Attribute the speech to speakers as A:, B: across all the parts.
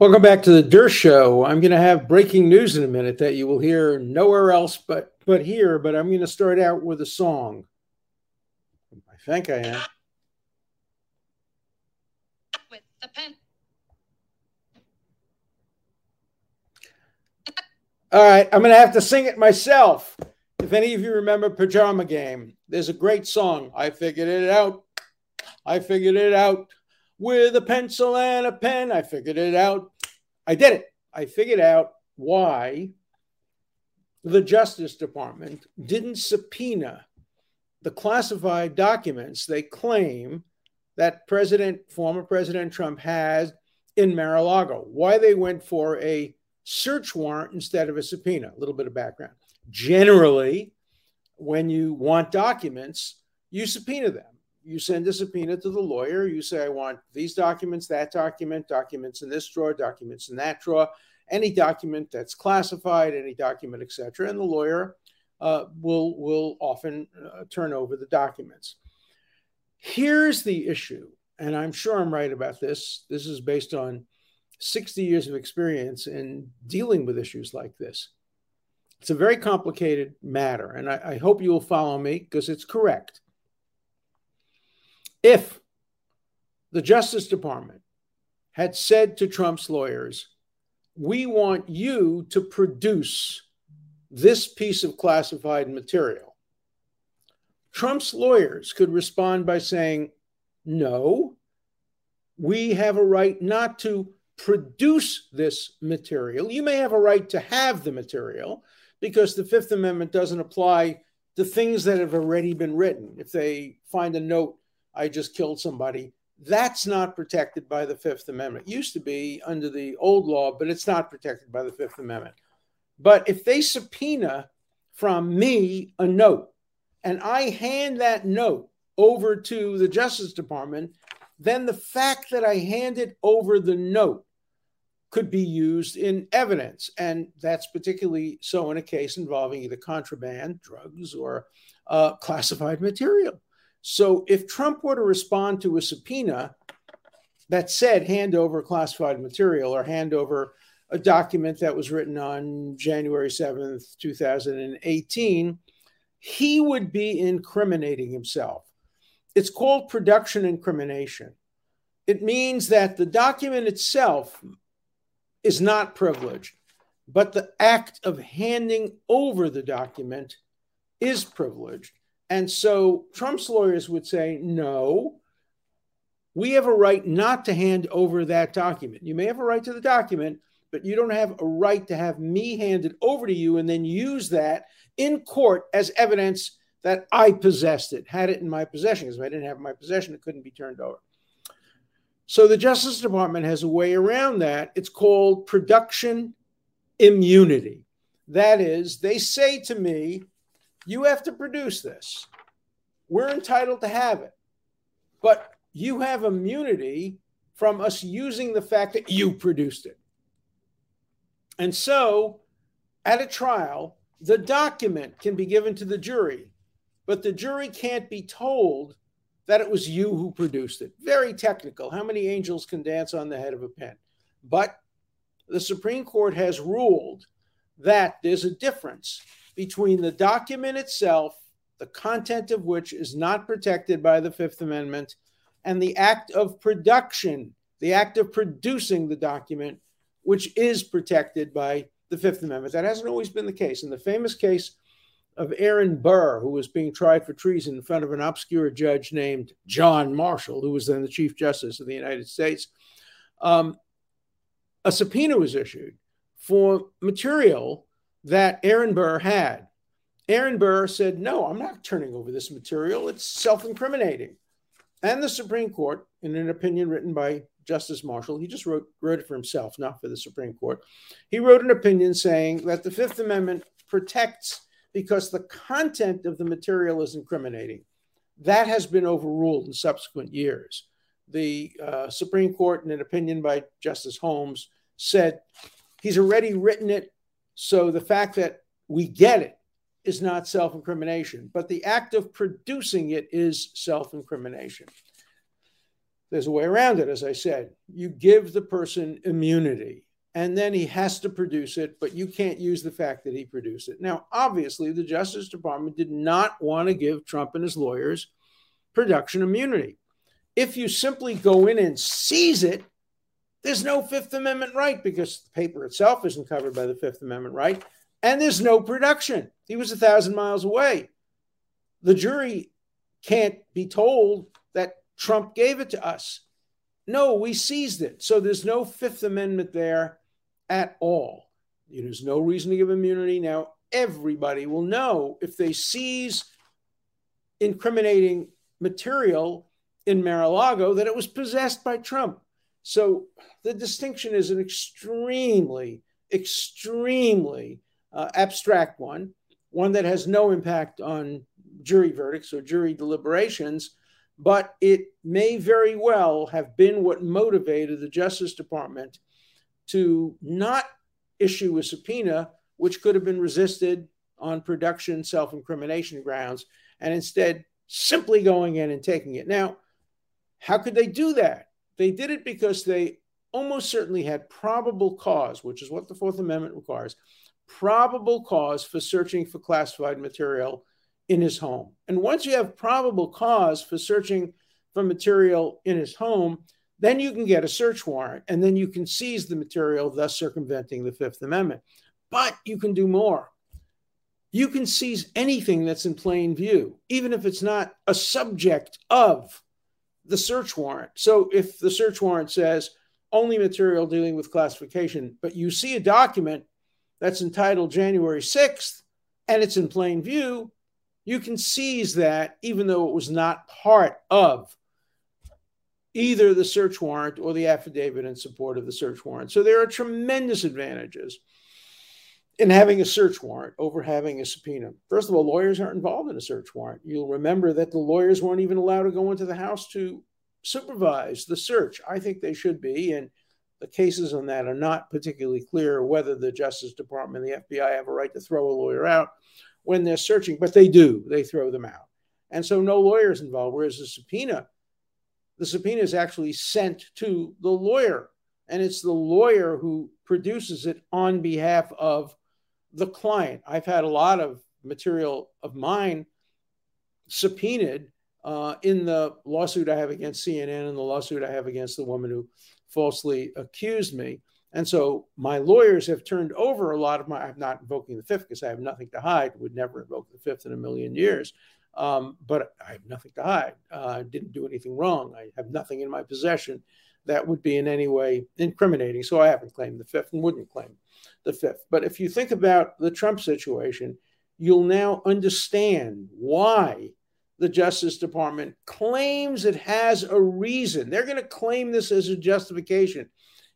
A: Welcome back to the Dershow. I'm going to have breaking news in a minute that you will hear nowhere else but but here. But I'm going to start out with a song. I think I am. With the pen. All right, I'm going to have to sing it myself. If any of you remember Pajama Game, there's a great song. I figured it out. I figured it out with a pencil and a pen. I figured it out. I did it. I figured out why the Justice Department didn't subpoena the classified documents they claim that President, former President Trump has in Mar-a-Lago. Why they went for a search warrant instead of a subpoena. A little bit of background. Generally, when you want documents, you subpoena them you send a subpoena to the lawyer. You say, I want these documents, that document, documents in this drawer, documents in that drawer, any document that's classified, any document, etc. And the lawyer uh, will will often uh, turn over the documents. Here's the issue, and I'm sure I'm right about this. This is based on 60 years of experience in dealing with issues like this. It's a very complicated matter, and I, I hope you will follow me because it's correct if the Justice Department had said to Trump's lawyers, we want you to produce this piece of classified material, Trump's lawyers could respond by saying, no, we have a right not to produce this material. You may have a right to have the material because the Fifth Amendment doesn't apply to things that have already been written. If they find a note I just killed somebody. That's not protected by the Fifth Amendment. It used to be under the old law, but it's not protected by the Fifth Amendment. But if they subpoena from me a note and I hand that note over to the Justice Department, then the fact that I handed over the note could be used in evidence. And that's particularly so in a case involving either contraband, drugs, or uh, classified material. So if Trump were to respond to a subpoena that said hand over classified material or hand over a document that was written on January 7th, 2018, he would be incriminating himself. It's called production incrimination. It means that the document itself is not privileged, but the act of handing over the document is privileged. And so Trump's lawyers would say, no, we have a right not to hand over that document. You may have a right to the document, but you don't have a right to have me hand it over to you and then use that in court as evidence that I possessed it, had it in my possession. Because if I didn't have my possession, it couldn't be turned over. So the Justice Department has a way around that. It's called production immunity. That is, they say to me, you have to produce this. We're entitled to have it. But you have immunity from us using the fact that you produced it. And so at a trial, the document can be given to the jury, but the jury can't be told that it was you who produced it. Very technical. How many angels can dance on the head of a pin? But the Supreme Court has ruled that there's a difference between the document itself, the content of which is not protected by the Fifth Amendment, and the act of production, the act of producing the document, which is protected by the Fifth Amendment. That hasn't always been the case. In the famous case of Aaron Burr, who was being tried for treason in front of an obscure judge named John Marshall, who was then the Chief Justice of the United States, um, a subpoena was issued for material that Aaron Burr had. Aaron Burr said, No, I'm not turning over this material. It's self incriminating. And the Supreme Court, in an opinion written by Justice Marshall, he just wrote, wrote it for himself, not for the Supreme Court. He wrote an opinion saying that the Fifth Amendment protects because the content of the material is incriminating. That has been overruled in subsequent years. The uh, Supreme Court, in an opinion by Justice Holmes, said he's already written it so the fact that we get it is not self incrimination, but the act of producing it is self incrimination. There's a way around it, as I said. You give the person immunity, and then he has to produce it, but you can't use the fact that he produced it. Now, obviously, the Justice Department did not want to give Trump and his lawyers production immunity. If you simply go in and seize it, there's no Fifth Amendment right because the paper itself isn't covered by the Fifth Amendment right, and there's no production. He was a thousand miles away. The jury can't be told that Trump gave it to us. No, we seized it. So there's no Fifth Amendment there at all. There's no reason to give immunity. Now, everybody will know if they seize incriminating material in Mar a Lago that it was possessed by Trump. So the distinction is an extremely, extremely uh, abstract one, one that has no impact on jury verdicts or jury deliberations, but it may very well have been what motivated the Justice Department to not issue a subpoena, which could have been resisted on production self incrimination grounds, and instead simply going in and taking it. Now, how could they do that? They did it because they almost certainly had probable cause, which is what the Fourth Amendment requires probable cause for searching for classified material in his home. And once you have probable cause for searching for material in his home, then you can get a search warrant and then you can seize the material, thus circumventing the Fifth Amendment. But you can do more. You can seize anything that's in plain view, even if it's not a subject of the search warrant. So if the search warrant says only material dealing with classification, but you see a document that's entitled January 6th and it's in plain view, you can seize that even though it was not part of either the search warrant or the affidavit in support of the search warrant. So there are tremendous advantages in having a search warrant over having a subpoena. First of all, lawyers aren't involved in a search warrant. You'll remember that the lawyers weren't even allowed to go into the house to supervise the search. I think they should be. And the cases on that are not particularly clear whether the Justice Department and the FBI have a right to throw a lawyer out when they're searching, but they do. They throw them out. And so no lawyers involved. Whereas the subpoena, the subpoena is actually sent to the lawyer, and it's the lawyer who produces it on behalf of the client. I've had a lot of material of mine subpoenaed uh, in the lawsuit I have against CNN and the lawsuit I have against the woman who falsely accused me. And so my lawyers have turned over a lot of my, I'm not invoking the fifth because I have nothing to hide, would never invoke the fifth in a million years. Um, but I have nothing to hide. Uh, I didn't do anything wrong. I have nothing in my possession that would be in any way incriminating. So I haven't claimed the fifth and wouldn't claim the fifth. But if you think about the Trump situation, you'll now understand why the Justice Department claims it has a reason. They're going to claim this as a justification,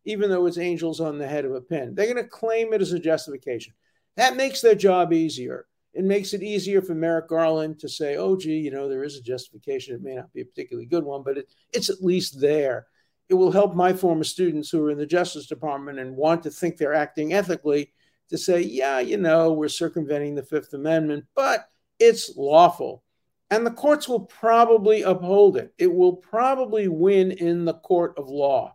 A: even though it's angels on the head of a pin. They're going to claim it as a justification. That makes their job easier. It makes it easier for Merrick Garland to say, oh, gee, you know, there is a justification. It may not be a particularly good one, but it, it's at least there. It will help my former students who are in the Justice Department and want to think they're acting ethically to say, yeah, you know, we're circumventing the Fifth Amendment, but it's lawful and the courts will probably uphold it. It will probably win in the court of law.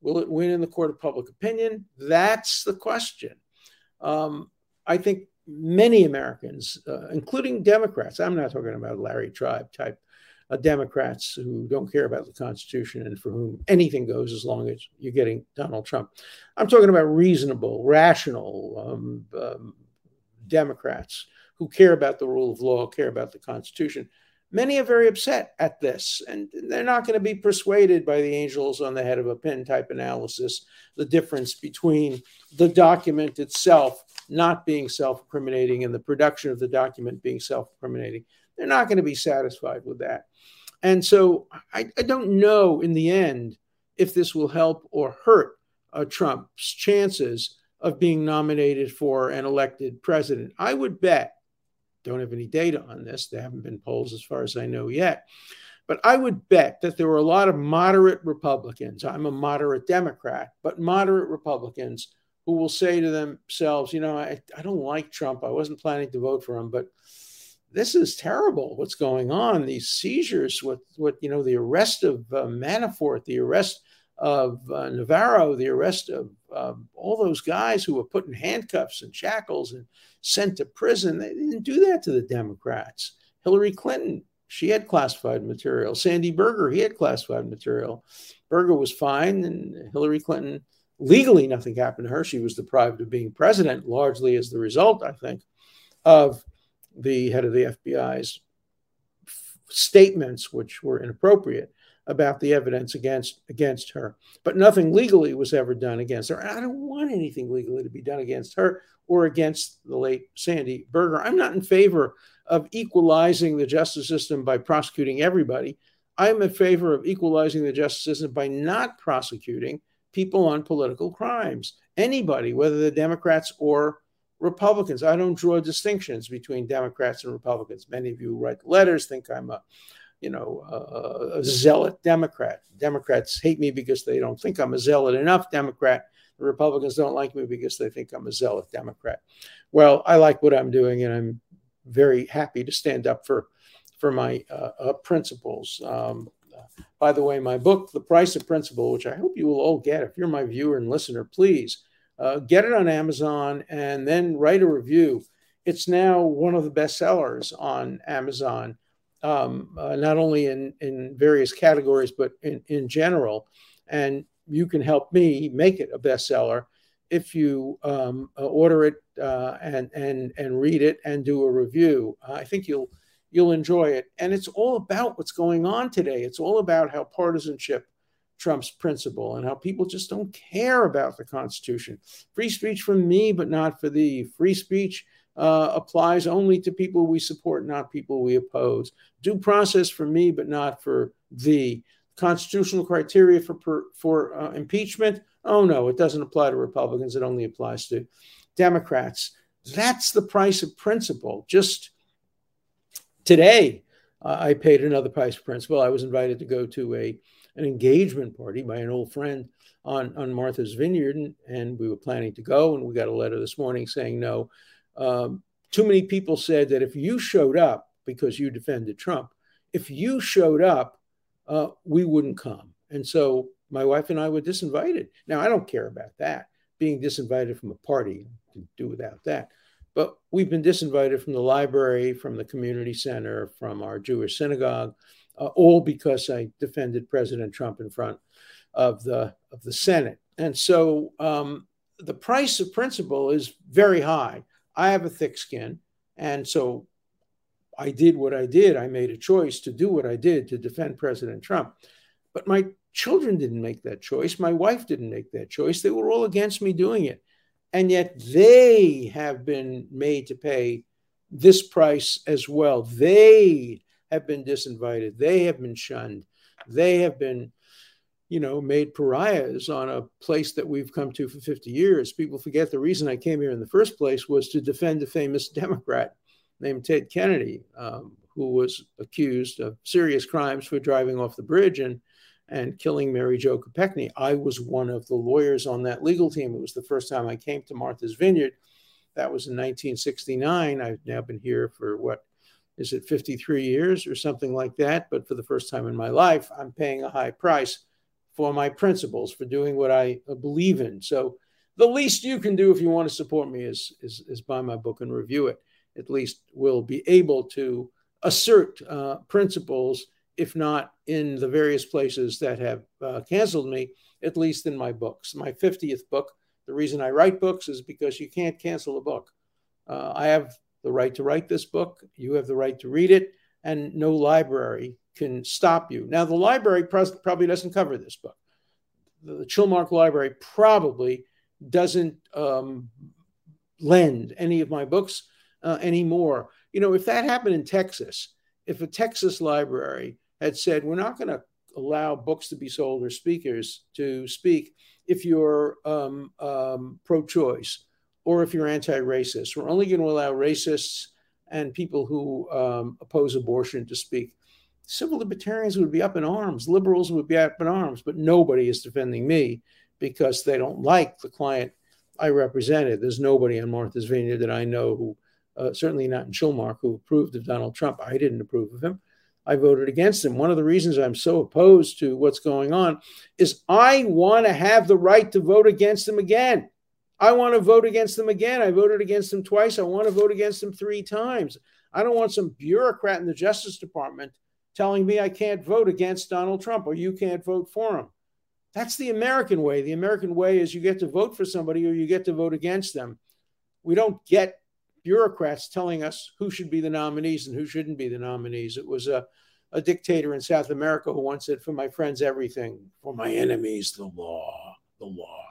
A: Will it win in the court of public opinion? That's the question. Um, I think many Americans, uh, including Democrats, I'm not talking about Larry Tribe type uh, Democrats who don't care about the Constitution and for whom anything goes as long as you're getting Donald Trump. I'm talking about reasonable, rational um, um, Democrats who care about the rule of law, care about the Constitution. Many are very upset at this, and they're not going to be persuaded by the angels on the head of a pin type analysis, the difference between the document itself not being self incriminating and the production of the document being self incriminating. They're not going to be satisfied with that. And so I, I, don't know in the end if this will help or hurt uh, Trump's chances of being nominated for an elected president. I would bet don't have any data on this. There haven't been polls as far as I know yet. But I would bet that there were a lot of moderate Republicans. I'm a moderate Democrat, but moderate Republicans who will say to themselves, you know, I, I don't like Trump. I wasn't planning to vote for him, but this is terrible. What's going on? These seizures, what what you know, the arrest of uh, Manafort, the arrest of uh, Navarro, the arrest of um, all those guys who were put in handcuffs and shackles and sent to prison. They didn't do that to the Democrats. Hillary Clinton, she had classified material. Sandy Berger, he had classified material. Berger was fine, and Hillary Clinton, legally, nothing happened to her. She was deprived of being president, largely as the result, I think, of the head of the FBI's statements, which were inappropriate about the evidence against against her. But nothing legally was ever done against her. I don't want anything legally to be done against her or against the late Sandy Berger. I'm not in favor of equalizing the justice system by prosecuting everybody. I'm in favor of equalizing the justice system by not prosecuting people on political crimes. Anybody, whether they're Democrats or Republicans. I don't draw distinctions between Democrats and Republicans. Many of you write letters think I'm a you know, uh, a zealot Democrat. Democrats hate me because they don't think I'm a zealot enough Democrat. The Republicans don't like me because they think I'm a zealot Democrat. Well, I like what I'm doing, and I'm very happy to stand up for for my uh, uh, principles. Um, by the way, my book, The Price of Principle, which I hope you will all get. If you're my viewer and listener, please uh, get it on Amazon and then write a review. It's now one of the best sellers on Amazon um, uh, not only in, in various categories, but in, in general. And you can help me make it a bestseller if you um, uh, order it uh, and, and, and read it and do a review. I think you'll, you'll enjoy it. And it's all about what's going on today. It's all about how partisanship trumps principle and how people just don't care about the Constitution. Free speech for me, but not for thee. Free speech uh, applies only to people we support, not people we oppose. Due process for me, but not for thee. Constitutional criteria for per, for uh, impeachment? Oh no, it doesn't apply to Republicans. It only applies to Democrats. That's the price of principle. Just today, uh, I paid another price of principle. I was invited to go to a an engagement party by an old friend on on Martha's Vineyard, and, and we were planning to go, and we got a letter this morning saying no um, too many people said that if you showed up because you defended Trump, if you showed up, uh, we wouldn't come. And so my wife and I were disinvited. Now, I don't care about that, being disinvited from a party, to do without that. But we've been disinvited from the library, from the community center, from our Jewish synagogue, uh, all because I defended President Trump in front of the of the Senate. And so um, the price of principle is very high. I have a thick skin. And so I did what I did. I made a choice to do what I did to defend President Trump. But my children didn't make that choice. My wife didn't make that choice. They were all against me doing it. And yet they have been made to pay this price as well. They have been disinvited. They have been shunned. They have been you know, made pariahs on a place that we've come to for 50 years. People forget the reason I came here in the first place was to defend a famous Democrat named Ted Kennedy, um, who was accused of serious crimes for driving off the bridge and and killing Mary Jo Kopechne. I was one of the lawyers on that legal team. It was the first time I came to Martha's Vineyard. That was in 1969. I've now been here for what is it 53 years or something like that. But for the first time in my life, I'm paying a high price for my principles, for doing what I believe in. So the least you can do if you want to support me is, is, is buy my book and review it. At least we'll be able to assert uh, principles, if not in the various places that have uh, canceled me, at least in my books. My 50th book, the reason I write books is because you can't cancel a book. Uh, I have the right to write this book, you have the right to read it, and no library can stop you. Now, the library probably doesn't cover this book. The Chilmark Library probably doesn't um, lend any of my books uh, anymore. You know, if that happened in Texas, if a Texas library had said, we're not going to allow books to be sold or speakers to speak if you're um, um, pro choice or if you're anti racist, we're only going to allow racists and people who um, oppose abortion to speak civil libertarians would be up in arms, liberals would be up in arms, but nobody is defending me because they don't like the client I represented. There's nobody on Martha's Vineyard that I know who uh, certainly not in Chilmark, who approved of Donald Trump. I didn't approve of him. I voted against him. One of the reasons I'm so opposed to what's going on is I want to have the right to vote against him again. I want to vote against them again. I voted against them twice. I want to vote against them three times. I don't want some bureaucrat in the Justice Department telling me I can't vote against Donald Trump or you can't vote for him. That's the American way. The American way is you get to vote for somebody or you get to vote against them. We don't get bureaucrats telling us who should be the nominees and who shouldn't be the nominees. It was a, a dictator in South America who once said, For my friends, everything. For my enemies, the law, the law.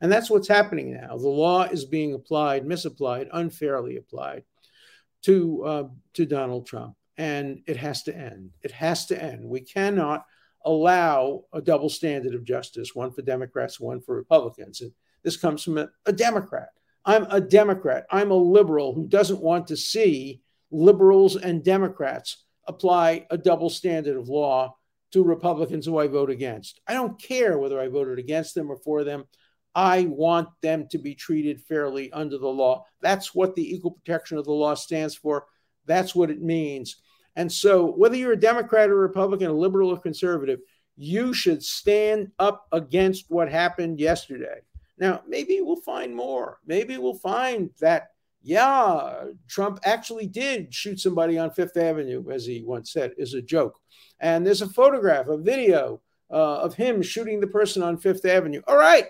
A: And that's what's happening now. The law is being applied, misapplied, unfairly applied to, uh, to Donald Trump. And it has to end. It has to end. We cannot allow a double standard of justice, one for Democrats, one for Republicans. And this comes from a, a Democrat. I'm a Democrat. I'm a liberal who doesn't want to see liberals and Democrats apply a double standard of law to Republicans who I vote against. I don't care whether I voted against them or for them. I want them to be treated fairly under the law. That's what the equal protection of the law stands for. That's what it means. And so, whether you're a Democrat or Republican, a liberal or conservative, you should stand up against what happened yesterday. Now, maybe we'll find more. Maybe we'll find that, yeah, Trump actually did shoot somebody on Fifth Avenue, as he once said, is a joke. And there's a photograph, a video uh, of him shooting the person on Fifth Avenue. All right,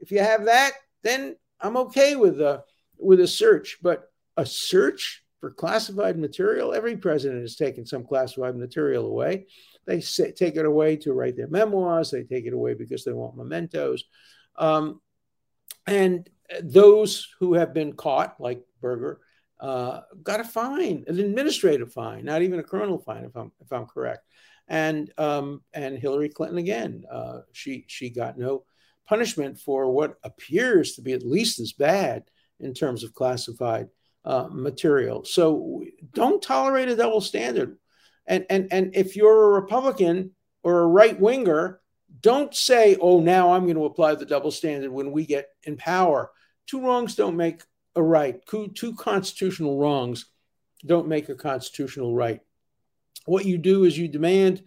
A: if you have that, then I'm okay with a with a search. But a search for classified material, every president has taken some classified material away. They say, take it away to write their memoirs. They take it away because they want mementos. Um, and those who have been caught, like Berger, uh, got a fine, an administrative fine, not even a criminal fine, if I'm if I'm correct. And um, and Hillary Clinton again, uh, she she got no punishment for what appears to be at least as bad in terms of classified uh, material. So don't tolerate a double standard. And, and, and if you're a Republican or a right winger, don't say, oh, now I'm going to apply the double standard when we get in power. Two wrongs don't make a right. Two, two constitutional wrongs don't make a constitutional right. What you do is you demand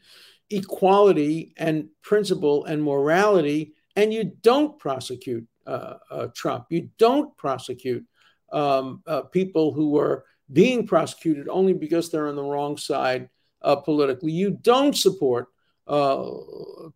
A: equality and principle and morality and you don't prosecute uh, uh, Trump. You don't prosecute um, uh, people who are being prosecuted only because they're on the wrong side uh, politically. You don't support uh,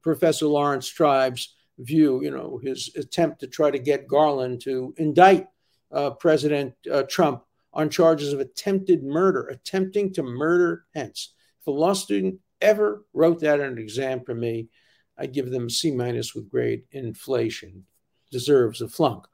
A: Professor Lawrence Tribe's view, you know, his attempt to try to get Garland to indict uh, President Trump on charges of attempted murder, attempting to murder Pence. If a law student ever wrote that on an exam for me, I give them C minus with grade inflation, deserves a flunk.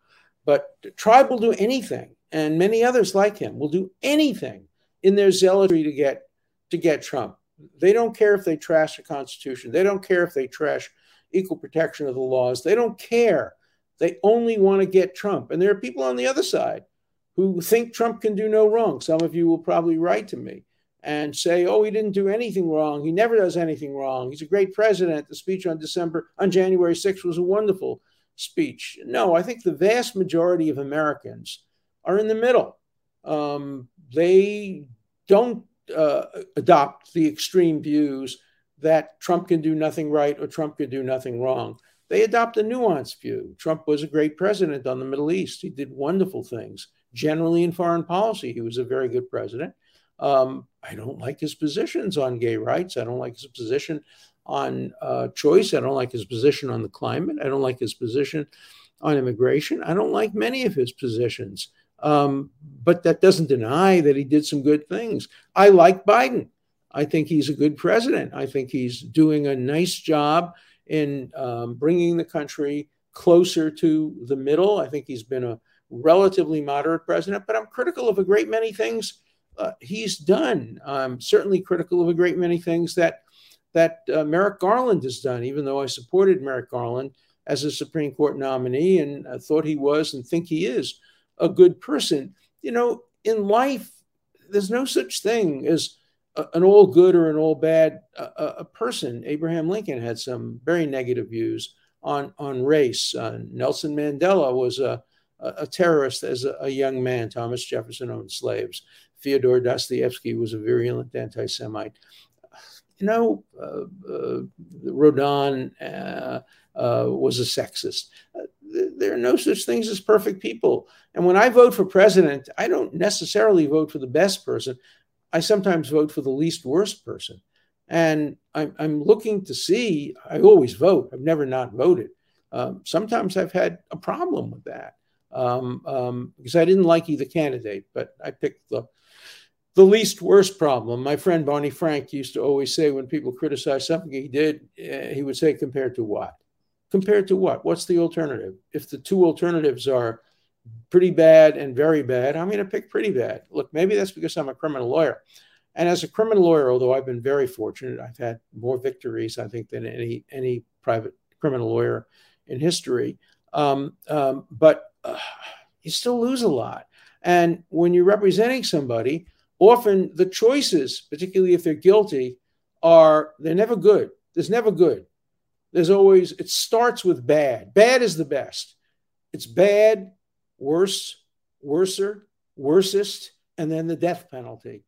A: But Tribe will do anything, and many others like him will do anything in their zealotry to get to get Trump. They don't care if they trash the Constitution. They don't care if they trash equal protection of the laws. They don't care. They only want to get Trump. And there are people on the other side who think Trump can do no wrong. Some of you will probably write to me and say, oh, he didn't do anything wrong. He never does anything wrong. He's a great president. The speech on December, on January 6th was a wonderful speech. No, I think the vast majority of Americans are in the middle. Um, they don't uh, adopt the extreme views that Trump can do nothing right or Trump can do nothing wrong. They adopt a nuanced view. Trump was a great president on the Middle East. He did wonderful things. Generally, in foreign policy, he was a very good president. Um, I don't like his positions on gay rights. I don't like his position on uh, choice. I don't like his position on the climate. I don't like his position on immigration. I don't like many of his positions. Um, but that doesn't deny that he did some good things. I like Biden. I think he's a good president. I think he's doing a nice job in um, bringing the country closer to the middle. I think he's been a relatively moderate president, but I'm critical of a great many things uh, he's done. I'm certainly critical of a great many things that that uh, Merrick Garland has done, even though I supported Merrick Garland as a Supreme Court nominee and I thought he was and think he is a good person. You know, in life, there's no such thing as a, an all good or an all bad uh, a person. Abraham Lincoln had some very negative views on on race. Uh, Nelson Mandela was a a, terrorist as a, young man. Thomas Jefferson owned slaves. Fyodor Dostoevsky was a virulent anti Semite. You know, uh, uh, Rodin uh, was a sexist. There are no such things as perfect people. And when I vote for president, I don't necessarily vote for the best person. I sometimes vote for the least worst person. And I'm, I'm looking to see, I always vote, I've never not voted. Um, sometimes I've had a problem with that um, um, because I didn't like either candidate, but I picked the the least worst problem. My friend Barney Frank used to always say when people criticize something he did, uh, he would say, compared to what? Compared to what? What's the alternative? If the two alternatives are pretty bad and very bad, I'm going to pick pretty bad. Look, maybe that's because I'm a criminal lawyer. And as a criminal lawyer, although I've been very fortunate, I've had more victories, I think, than any any private criminal lawyer in history. Um, um, but uh, you still lose a lot. And when you're representing somebody, often the choices, particularly if they're guilty, are they're never good. There's never good. There's always it starts with bad. Bad is the best. It's bad, worse, worser, worsest, and then the death penalty.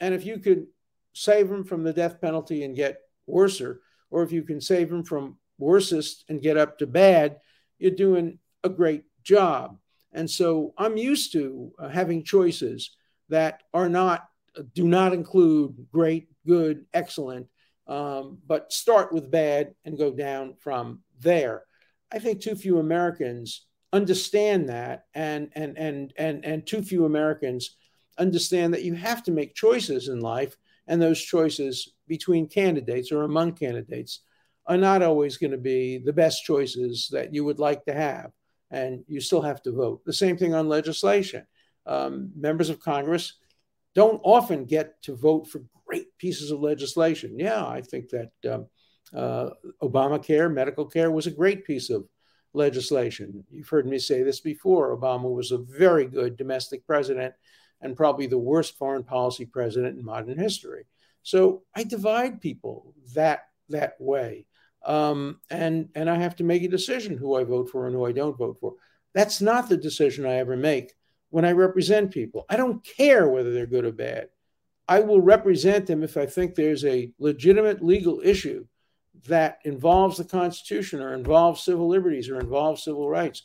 A: And if you could save them from the death penalty and get worser, or if you can save them from worsest and get up to bad, you're doing a great job. And so I'm used to uh, having choices that are not, do not include great, good, excellent, um, but start with bad and go down from there. I think too few Americans understand that, and and and and and too few Americans understand that you have to make choices in life, and those choices between candidates or among candidates are not always going to be the best choices that you would like to have. And you still have to vote. The same thing on legislation. Um, members of Congress don't often get to vote for great pieces of legislation. Yeah, I think that um, uh, Obamacare, medical care was a great piece of legislation. You've heard me say this before. Obama was a very good domestic president and probably the worst foreign policy president in modern history. So I divide people that that way um, and and I have to make a decision who I vote for and who I don't vote for. That's not the decision I ever make when I represent people. I don't care whether they're good or bad. I will represent them if I think there's a legitimate legal issue that involves the Constitution or involves civil liberties or involves civil rights.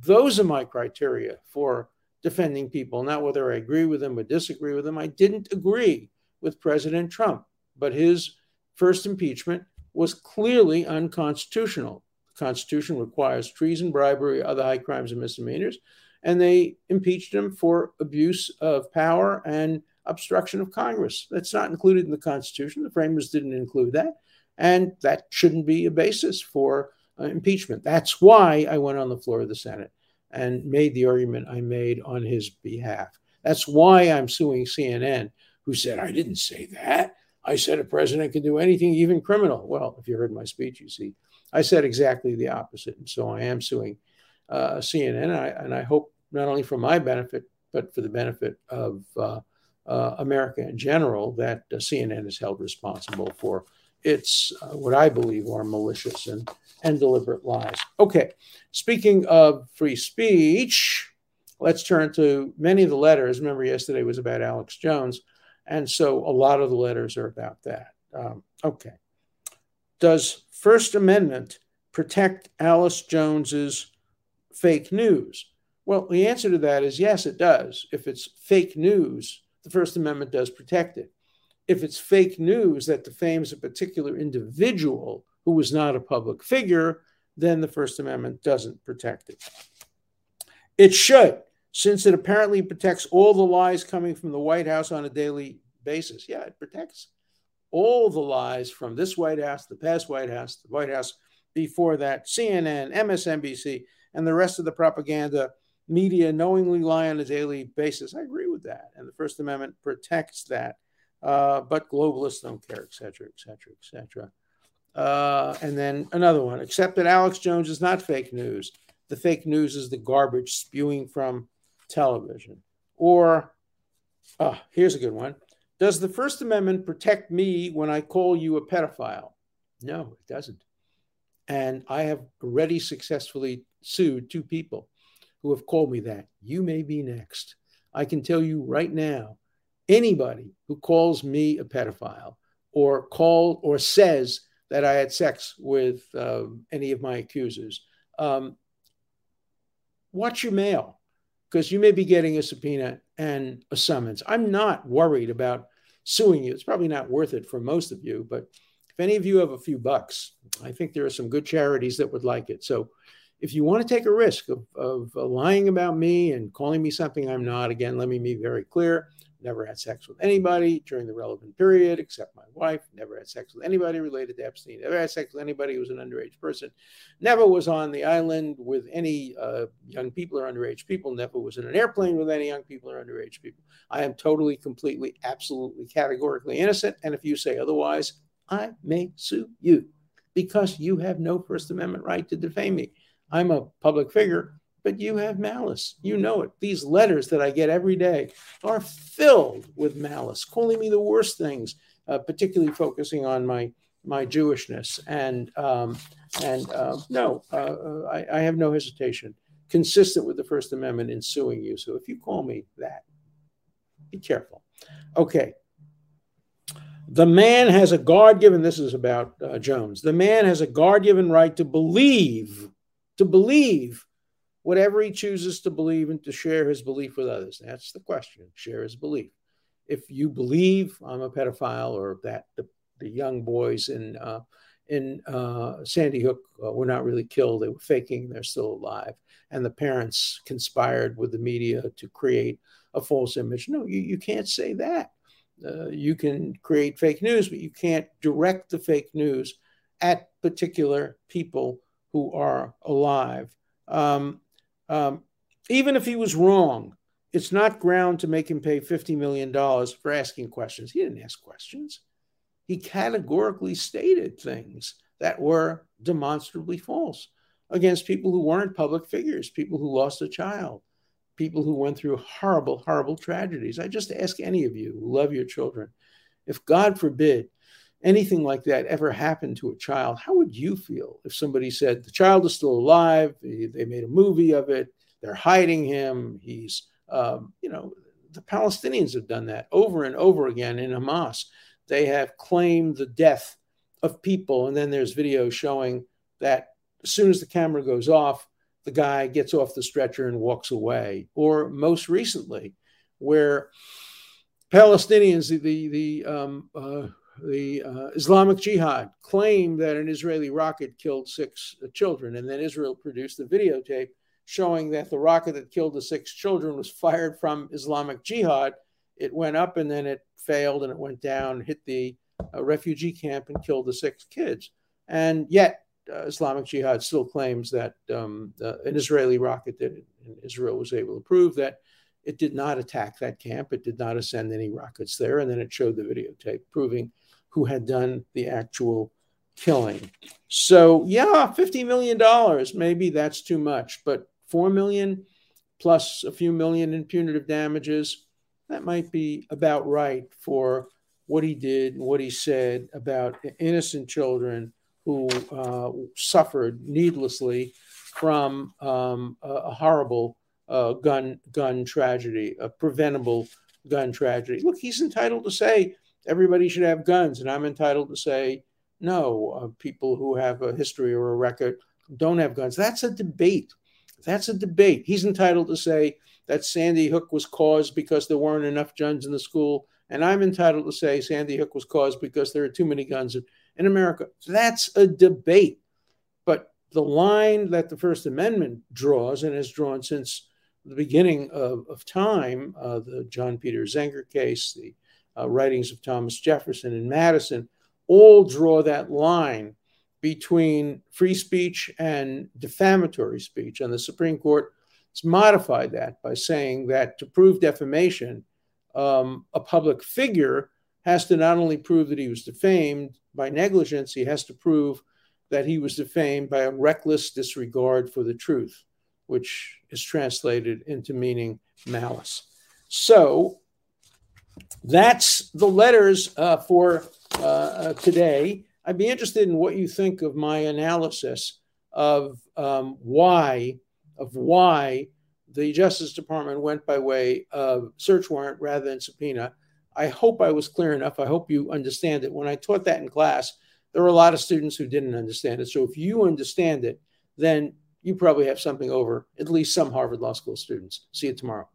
A: Those are my criteria for defending people, not whether I agree with them or disagree with them. I didn't agree with President Trump, but his first impeachment was clearly unconstitutional. The Constitution requires treason, bribery, other high crimes and misdemeanors, and they impeached him for abuse of power and obstruction of Congress. That's not included in the Constitution. The framers didn't include that, and that shouldn't be a basis for uh, impeachment. That's why I went on the floor of the Senate and made the argument I made on his behalf. That's why I'm suing CNN, who said I didn't say that. I said a president can do anything, even criminal. Well, if you heard my speech, you see, I said exactly the opposite. And so I am suing uh, CNN. And I, and I, hope not only for my benefit, but for the benefit of uh, uh, America in general, that uh, CNN is held responsible for its, uh, what I believe are malicious and, and deliberate lies. Okay, speaking of free speech, let's turn to many of the letters. Remember, yesterday was about Alex Jones. And so a lot of the letters are about that. Um, okay. Does First Amendment protect Alex Jones's fake news? Well, the answer to that is yes, it does. If it's fake news, the First Amendment does protect it. If it's fake news that defames a particular individual who was not a public figure, then the First Amendment doesn't protect it. It should since it apparently protects all the lies coming from the White House on a daily basis. Yeah, it protects all the lies from this White House, the past White House, the White House before that, CNN, MSNBC, and the rest of the propaganda media knowingly lie on a daily basis. I agree with that. And the First Amendment protects that. Uh, but globalists don't care, et cetera, et cetera, et cetera. Uh, and then another one, except that Alex Jones is not fake news. The fake news is the garbage spewing from television. Or, uh, here's a good one Does the First Amendment protect me when I call you a pedophile? No, it doesn't. And I have already successfully sued two people who have called me that. You may be next. I can tell you right now anybody who calls me a pedophile or call or says that I had sex with uh, any of my accusers, um, watch your mail because you may be getting a subpoena and a summons. I'm not worried about suing you. It's probably not worth it for most of you, but if any of you have a few bucks, I think there are some good charities that would like it. So if you want to take a risk of, of uh, lying about me and calling me something I'm not, again, let me be very clear. Never had sex with anybody during the relevant period except my wife. Never had sex with anybody related to Epstein. Never had sex with anybody who was an underage person. Never was on the island with any uh, young people or underage people. Never was in an airplane with any young people or underage people. I am totally, completely, absolutely, categorically innocent. And if you say otherwise, I may sue you because you have no First Amendment right to defame me. I'm a public figure, but you have malice. You know it. These letters that I get every day are filled with malice, calling me the worst things, uh, particularly focusing on my my Jewishness. And um, and uh, no, uh, uh, I, I have no hesitation, consistent with the First Amendment, in suing you. So if you call me that, be careful. Okay. The man has a God given, this is about uh, Jones. The man has a God given right to believe to believe whatever he chooses to believe and to share his belief with others. That's the question share his belief. If you believe I'm a pedophile or that the, the young boys in, uh, in uh, Sandy Hook uh, were not really killed, they were faking, they're still alive, and the parents conspired with the media to create a false image. No, you, you can't say that. Uh, you can create fake news, but you can't direct the fake news at particular people who are alive. Um, um, even if he was wrong, it's not ground to make him pay $50 million for asking questions. He didn't ask questions. He categorically stated things that were demonstrably false against people who weren't public figures, people who lost a child, people who went through horrible, horrible tragedies. I just ask any of you who love your children if God forbid anything like that ever happened to a child, how would you feel if somebody said the child is still alive? They made a movie of it. They're hiding him. He's, um, you know, the Palestinians have done that over and over again in Hamas. They have claimed the death of people, and then there's video showing that as soon as the camera goes off, the guy gets off the stretcher and walks away. Or most recently, where Palestinians, the the, the um, uh, the uh, Islamic Jihad claimed that an Israeli rocket killed six uh, children, and then Israel produced a videotape showing that the rocket that killed the six children was fired from Islamic Jihad. It went up and then it failed and it went down, hit the uh, refugee camp, and killed the six kids. And yet, uh, Islamic Jihad still claims that um, an Israeli rocket did it, and Israel was able to prove that it did not attack that camp. It did not ascend any rockets there. And then it showed the videotape proving who had done the actual killing. So, yeah, $50 million, maybe that's too much, but 4 million plus a few million in punitive damages, that might be about right for what he did what he said about innocent children who uh, suffered needlessly from um, a, a, horrible uh, gun gun tragedy, a preventable gun tragedy. Look, he's entitled to say everybody should have guns. And I'm entitled to say, no, uh, people who have a history or a record don't have guns. That's a debate. That's a debate. He's entitled to say that Sandy Hook was caused because there weren't enough guns in the school. And I'm entitled to say Sandy Hook was caused because there are too many guns in, in America. That's a debate. But the line that the First Amendment draws and has drawn since the beginning of, of time, uh, the John Peter Zenger case, the uh, writings of Thomas Jefferson and Madison all draw that line between free speech and defamatory speech. And the Supreme Court has modified that by saying that to prove defamation, um, a public figure has to not only prove that he was defamed by negligence, he has to prove that he was defamed by a reckless disregard for the truth, which is translated into meaning malice. So, that's the letters uh, for uh, uh, today. I'd be interested in what you think of my analysis of um, why of why the Justice Department went by way of search warrant rather than subpoena. I hope I was clear enough. I hope you understand it. When I taught that in class, there were a lot of students who didn't understand it. So if you understand it, then you probably have something over at least some Harvard Law School students. See you tomorrow.